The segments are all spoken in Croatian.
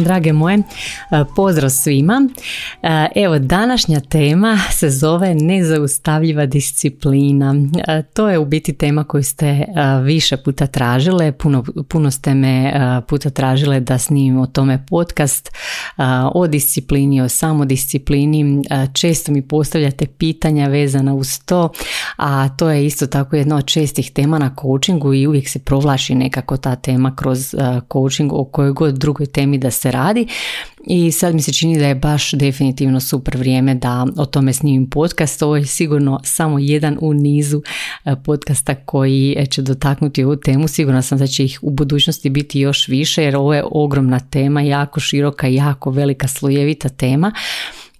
Drage moje, e, pozdrav svima. E, evo, današnja tema se zove nezaustavljiva disciplina. E, to je u biti tema koju ste više puta tražile. Puno, puno ste me puta tražile da snimim o tome podcast o disciplini, o samodisciplini. Često mi postavljate pitanja vezana uz to, a to je isto tako jedna od čestih tema na coachingu i uvijek se provlači nekako ta tema kroz coaching o kojoj god drugoj temi da se radi i sad mi se čini da je baš definitivno super vrijeme da o tome snimim podcast. Ovo je sigurno samo jedan u nizu e, podcasta koji će dotaknuti ovu temu. Sigurno sam da će ih u budućnosti biti još više jer ovo je ogromna tema, jako široka, jako velika slojevita tema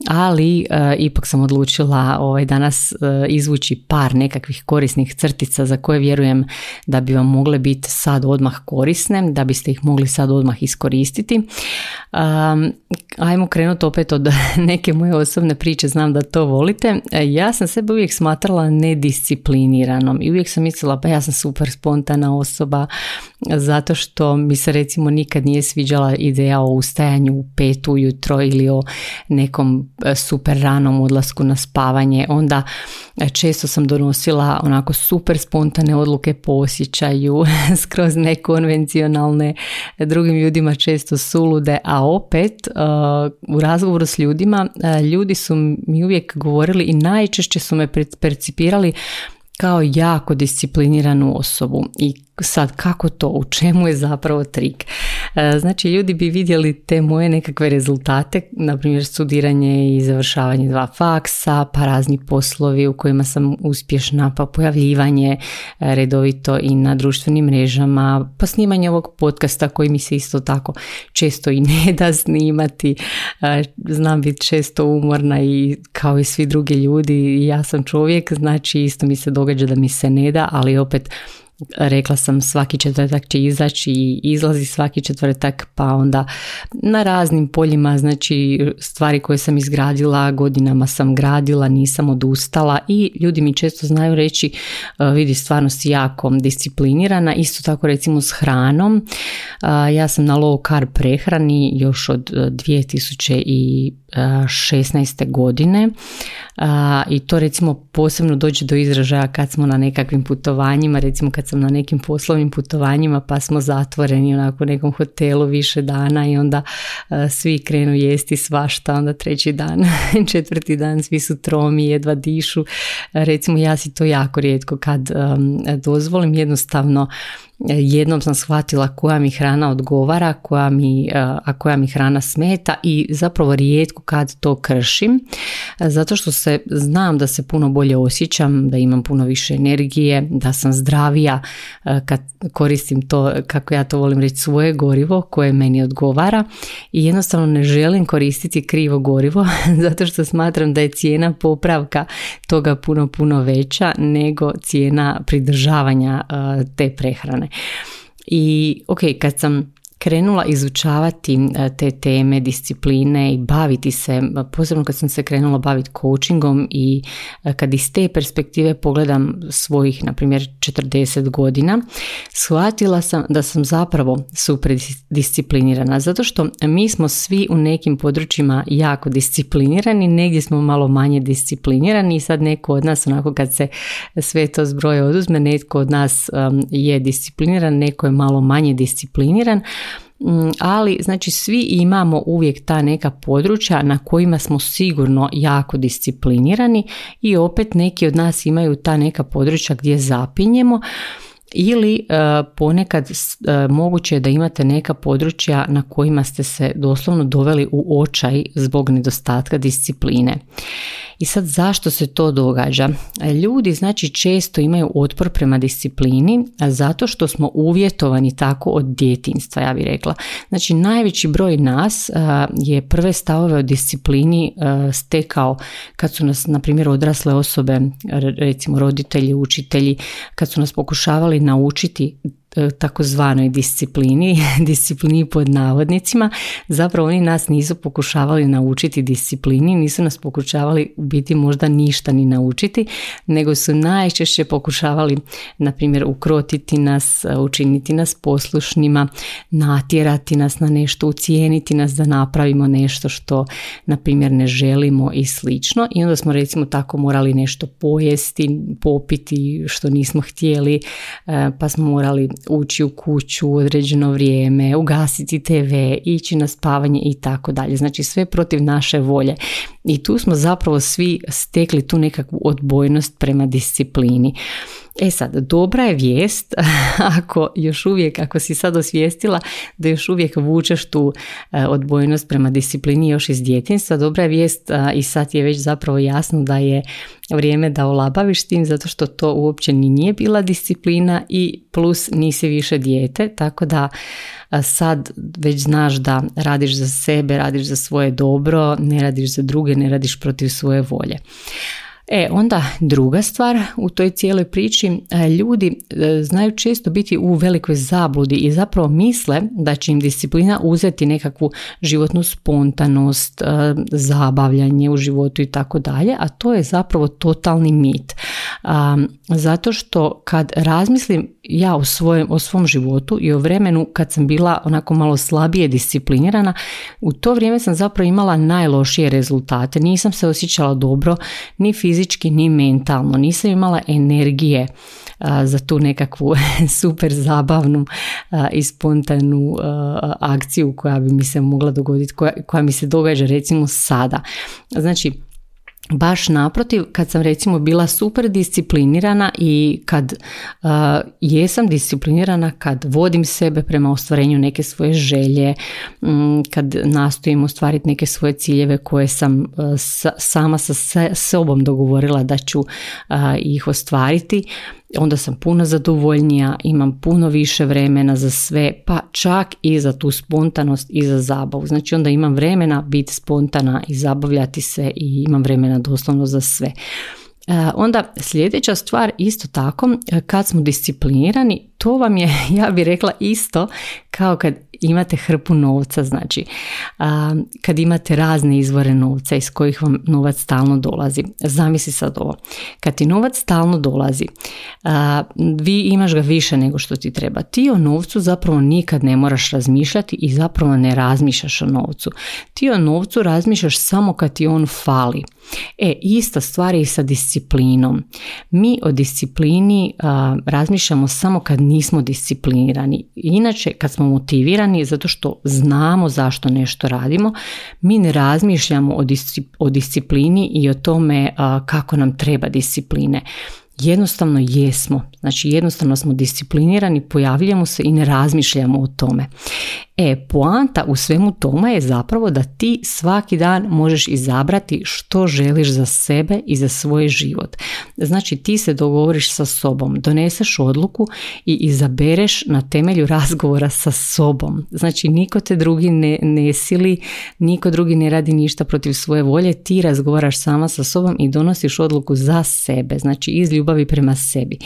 ali e, ipak sam odlučila ovaj, danas e, izvući par nekakvih korisnih crtica za koje vjerujem da bi vam mogle biti sad odmah korisne, da biste ih mogli sad odmah iskoristiti. Um, ajmo krenuti opet od neke moje osobne priče, znam da to volite. E, ja sam sebe uvijek smatrala nediscipliniranom i uvijek sam mislila pa ja sam super spontana osoba zato što mi se recimo nikad nije sviđala ideja o ustajanju u pet ujutro ili o nekom E, super ranom odlasku na spavanje, onda e, često sam donosila onako super spontane odluke po osjećaju, skroz nekonvencionalne, drugim ljudima često sulude, a opet e, u razgovoru s ljudima ljudi su mi uvijek govorili i najčešće su me percipirali kao jako discipliniranu osobu i sad kako to, u čemu je zapravo trik? E, znači ljudi bi vidjeli te moje nekakve rezultate, na primjer studiranje i završavanje dva faksa, pa razni poslovi u kojima sam uspješna, pa pojavljivanje e, redovito i na društvenim mrežama, pa snimanje ovog podcasta koji mi se isto tako često i ne da snimati. E, znam biti često umorna i kao i svi drugi ljudi, ja sam čovjek, znači isto mi se događa da mi se ne da, ali opet rekla sam svaki četvrtak će izaći i izlazi svaki četvrtak pa onda na raznim poljima znači stvari koje sam izgradila godinama sam gradila nisam odustala i ljudi mi često znaju reći e, vidi stvarno si jako disciplinirana isto tako recimo s hranom ja sam na low carb prehrani još od 2000 i 16. godine i to recimo posebno dođe do izražaja kad smo na nekakvim putovanjima, recimo kad sam na nekim poslovnim putovanjima pa smo zatvoreni onako u nekom hotelu više dana i onda svi krenu jesti svašta, onda treći dan, četvrti dan svi su tromi, jedva dišu, recimo ja si to jako rijetko kad dozvolim jednostavno jednom sam shvatila koja mi hrana odgovara, koja mi, a koja mi hrana smeta i zapravo rijetko kad to kršim, zato što se znam da se puno bolje osjećam, da imam puno više energije, da sam zdravija kad koristim to, kako ja to volim reći, svoje gorivo koje meni odgovara i jednostavno ne želim koristiti krivo gorivo zato što smatram da je cijena popravka toga puno, puno veća nego cijena pridržavanja te prehrane. I ok, kad sam krenula izučavati e, te teme, discipline i baviti se, posebno kad sam se krenula baviti coachingom i e, kad iz te perspektive pogledam svojih, na primjer, 40 godina, shvatila sam da sam zapravo super disciplinirana, zato što mi smo svi u nekim područjima jako disciplinirani, negdje smo malo manje disciplinirani i sad neko od nas, onako kad se sve to zbroje oduzme, netko od nas je discipliniran, neko je malo manje discipliniran, ali znači svi imamo uvijek ta neka područja na kojima smo sigurno jako disciplinirani i opet neki od nas imaju ta neka područja gdje zapinjemo ili ponekad moguće je da imate neka područja na kojima ste se doslovno doveli u očaj zbog nedostatka discipline. I sad zašto se to događa? Ljudi znači često imaju otpor prema disciplini zato što smo uvjetovani tako od djetinstva, ja bih rekla. Znači najveći broj nas je prve stavove o disciplini stekao kad su nas, na primjer, odrasle osobe, recimo roditelji, učitelji, kad su nas pokušavali naučiti E, takozvanoj disciplini, disciplini pod navodnicima, zapravo oni nas nisu pokušavali naučiti disciplini, nisu nas pokušavali biti možda ništa ni naučiti, nego su najčešće pokušavali, na primjer, ukrotiti nas, e, učiniti nas poslušnima, natjerati nas na nešto, ucijeniti nas da napravimo nešto što, na primjer, ne želimo i slično. I onda smo recimo tako morali nešto pojesti, popiti što nismo htjeli, e, pa smo morali ući u kuću u određeno vrijeme, ugasiti TV, ići na spavanje i tako dalje. Znači sve protiv naše volje. I tu smo zapravo svi stekli tu nekakvu odbojnost prema disciplini. E sad, dobra je vijest ako još uvijek, ako si sad osvijestila da još uvijek vučeš tu e, odbojnost prema disciplini još iz djetinstva, dobra je vijest i sad je već zapravo jasno da je vrijeme da olabaviš tim zato što to uopće ni nije bila disciplina i plus nisi više dijete, tako da sad već znaš da radiš za sebe, radiš za svoje dobro, ne radiš za druge, ne radiš protiv svoje volje. E, onda druga stvar u toj cijeloj priči, e, ljudi e, znaju često biti u velikoj zabludi i zapravo misle da će im disciplina uzeti nekakvu životnu spontanost, e, zabavljanje u životu i tako dalje, a to je zapravo totalni mit. Zato što kad razmislim ja o, svojem, o svom životu i o vremenu kad sam bila onako malo slabije disciplinirana, u to vrijeme sam zapravo imala najlošije rezultate. Nisam se osjećala dobro ni fizički ni mentalno. Nisam imala energije za tu nekakvu super zabavnu i spontanu akciju koja bi mi se mogla dogoditi, koja, koja mi se događa recimo sada. Znači, baš naprotiv kad sam recimo bila super disciplinirana i kad uh, jesam disciplinirana kad vodim sebe prema ostvarenju neke svoje želje um, kad nastojim ostvariti neke svoje ciljeve koje sam uh, sama sa sobom dogovorila da ću uh, ih ostvariti onda sam puno zadovoljnija, imam puno više vremena za sve, pa čak i za tu spontanost i za zabavu. Znači onda imam vremena biti spontana i zabavljati se i imam vremena doslovno za sve. E, onda sljedeća stvar isto tako, kad smo disciplinirani, to vam je, ja bih rekla isto kao kad imate hrpu novca, znači kad imate razne izvore novca iz kojih vam novac stalno dolazi. Zamisli sad ovo, kad ti novac stalno dolazi, vi imaš ga više nego što ti treba. Ti o novcu zapravo nikad ne moraš razmišljati i zapravo ne razmišljaš o novcu. Ti o novcu razmišljaš samo kad ti on fali. E, ista stvar je i sa disciplinom. Mi o disciplini razmišljamo samo kad nismo disciplinirani. Inače, kad smo motivirani zato što znamo zašto nešto radimo, mi ne razmišljamo o, disciplini i o tome kako nam treba discipline. Jednostavno jesmo, znači jednostavno smo disciplinirani, pojavljujemo se i ne razmišljamo o tome. E, poanta u svemu tome je zapravo da ti svaki dan možeš izabrati što želiš za sebe i za svoj život. Znači ti se dogovoriš sa sobom, doneseš odluku i izabereš na temelju razgovora sa sobom. Znači niko te drugi ne, ne sili, niko drugi ne radi ništa protiv svoje volje, ti razgovaraš sama sa sobom i donosiš odluku za sebe, znači iz ljubavi prema sebi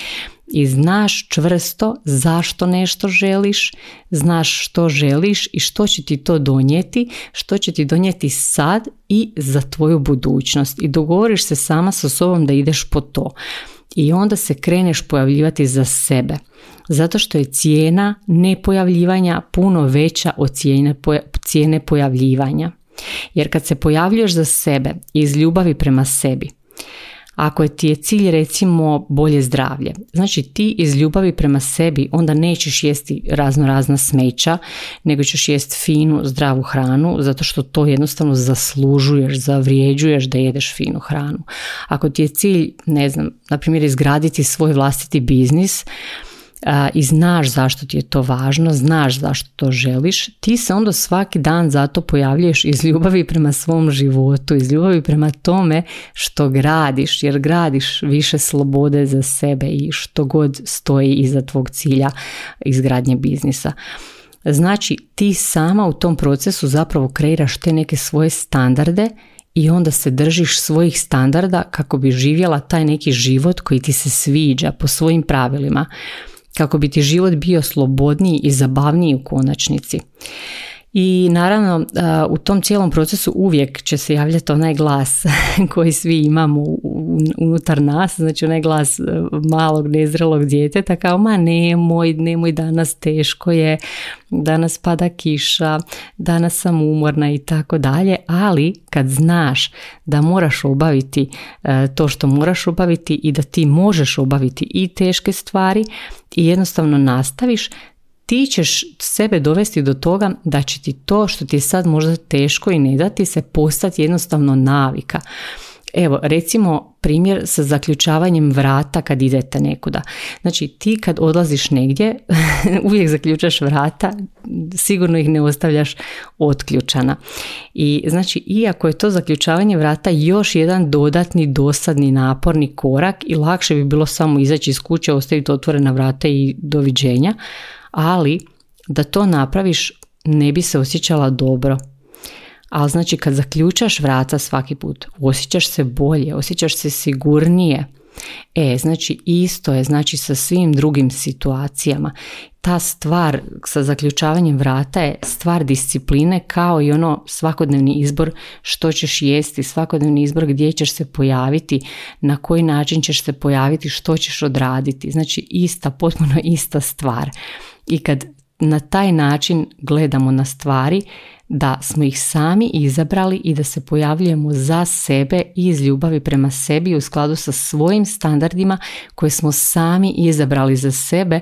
i znaš čvrsto zašto nešto želiš, znaš što želiš i što će ti to donijeti, što će ti donijeti sad i za tvoju budućnost i dogovoriš se sama sa sobom da ideš po to i onda se kreneš pojavljivati za sebe. Zato što je cijena nepojavljivanja puno veća od cijene, cijene pojavljivanja. Jer kad se pojavljuješ za sebe iz ljubavi prema sebi, ako ti je cilj recimo bolje zdravlje, znači ti iz ljubavi prema sebi onda nećeš jesti razno razna smeća, nego ćeš jesti finu, zdravu hranu, zato što to jednostavno zaslužuješ, zavrijeđuješ da jedeš finu hranu. Ako ti je cilj, ne znam, na primjer izgraditi svoj vlastiti biznis, i znaš zašto ti je to važno, znaš zašto to želiš, ti se onda svaki dan zato pojavljuješ iz ljubavi prema svom životu, iz ljubavi prema tome što gradiš, jer gradiš više slobode za sebe i što god stoji iza tvog cilja izgradnje biznisa. Znači ti sama u tom procesu zapravo kreiraš te neke svoje standarde i onda se držiš svojih standarda kako bi živjela taj neki život koji ti se sviđa po svojim pravilima, kako bi ti život bio slobodniji i zabavniji u konačnici. I naravno u tom cijelom procesu uvijek će se javljati onaj glas koji svi imamo unutar nas, znači onaj glas e, malog nezrelog djeteta kao ma nemoj, nemoj danas teško je, danas pada kiša, danas sam umorna i tako dalje, ali kad znaš da moraš obaviti e, to što moraš obaviti i da ti možeš obaviti i teške stvari i jednostavno nastaviš, ti ćeš sebe dovesti do toga da će ti to što ti je sad možda teško i ne dati se postati jednostavno navika. Evo, recimo primjer sa zaključavanjem vrata kad idete nekuda. Znači, ti kad odlaziš negdje, uvijek zaključaš vrata, sigurno ih ne ostavljaš otključana. I znači, iako je to zaključavanje vrata još jedan dodatni, dosadni, naporni korak i lakše bi bilo samo izaći iz kuće, ostaviti otvorena vrata i doviđenja, ali da to napraviš ne bi se osjećala dobro. Ali znači kad zaključaš vrata svaki put, osjećaš se bolje, osjećaš se sigurnije. E, znači isto je znači sa svim drugim situacijama. Ta stvar sa zaključavanjem vrata je stvar discipline kao i ono svakodnevni izbor što ćeš jesti, svakodnevni izbor gdje ćeš se pojaviti, na koji način ćeš se pojaviti, što ćeš odraditi. Znači ista, potpuno ista stvar. I kad na taj način gledamo na stvari, da smo ih sami izabrali i da se pojavljujemo za sebe i iz ljubavi prema sebi u skladu sa svojim standardima koje smo sami izabrali za sebe,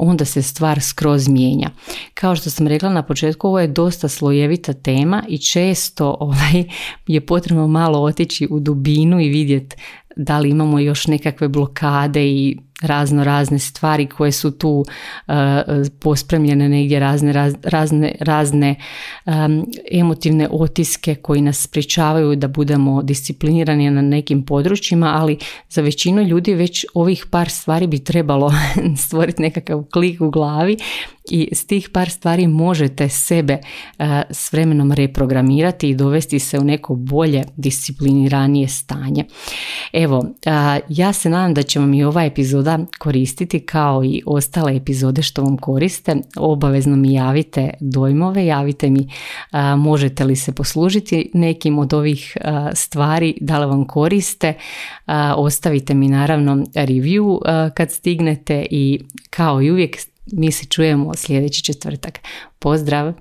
onda se stvar skroz mijenja. Kao što sam rekla na početku, ovo je dosta slojevita tema i često ovaj, je potrebno malo otići u dubinu i vidjeti da li imamo još nekakve blokade i razno razne stvari koje su tu uh, pospremljene negdje razne razne razne um, emotivne otiske koji nas sprječavaju da budemo disciplinirani na nekim područjima ali za većinu ljudi već ovih par stvari bi trebalo stvoriti nekakav klik u glavi i s tih par stvari možete sebe uh, s vremenom reprogramirati i dovesti se u neko bolje discipliniranije stanje. Evo, uh, ja se nadam da će vam i ova epizoda koristiti kao i ostale epizode što vam koriste. Obavezno mi javite dojmove, javite mi možete li se poslužiti nekim od ovih stvari, da li vam koriste. Ostavite mi naravno review kad stignete i kao i uvijek mi se čujemo sljedeći četvrtak. Pozdrav!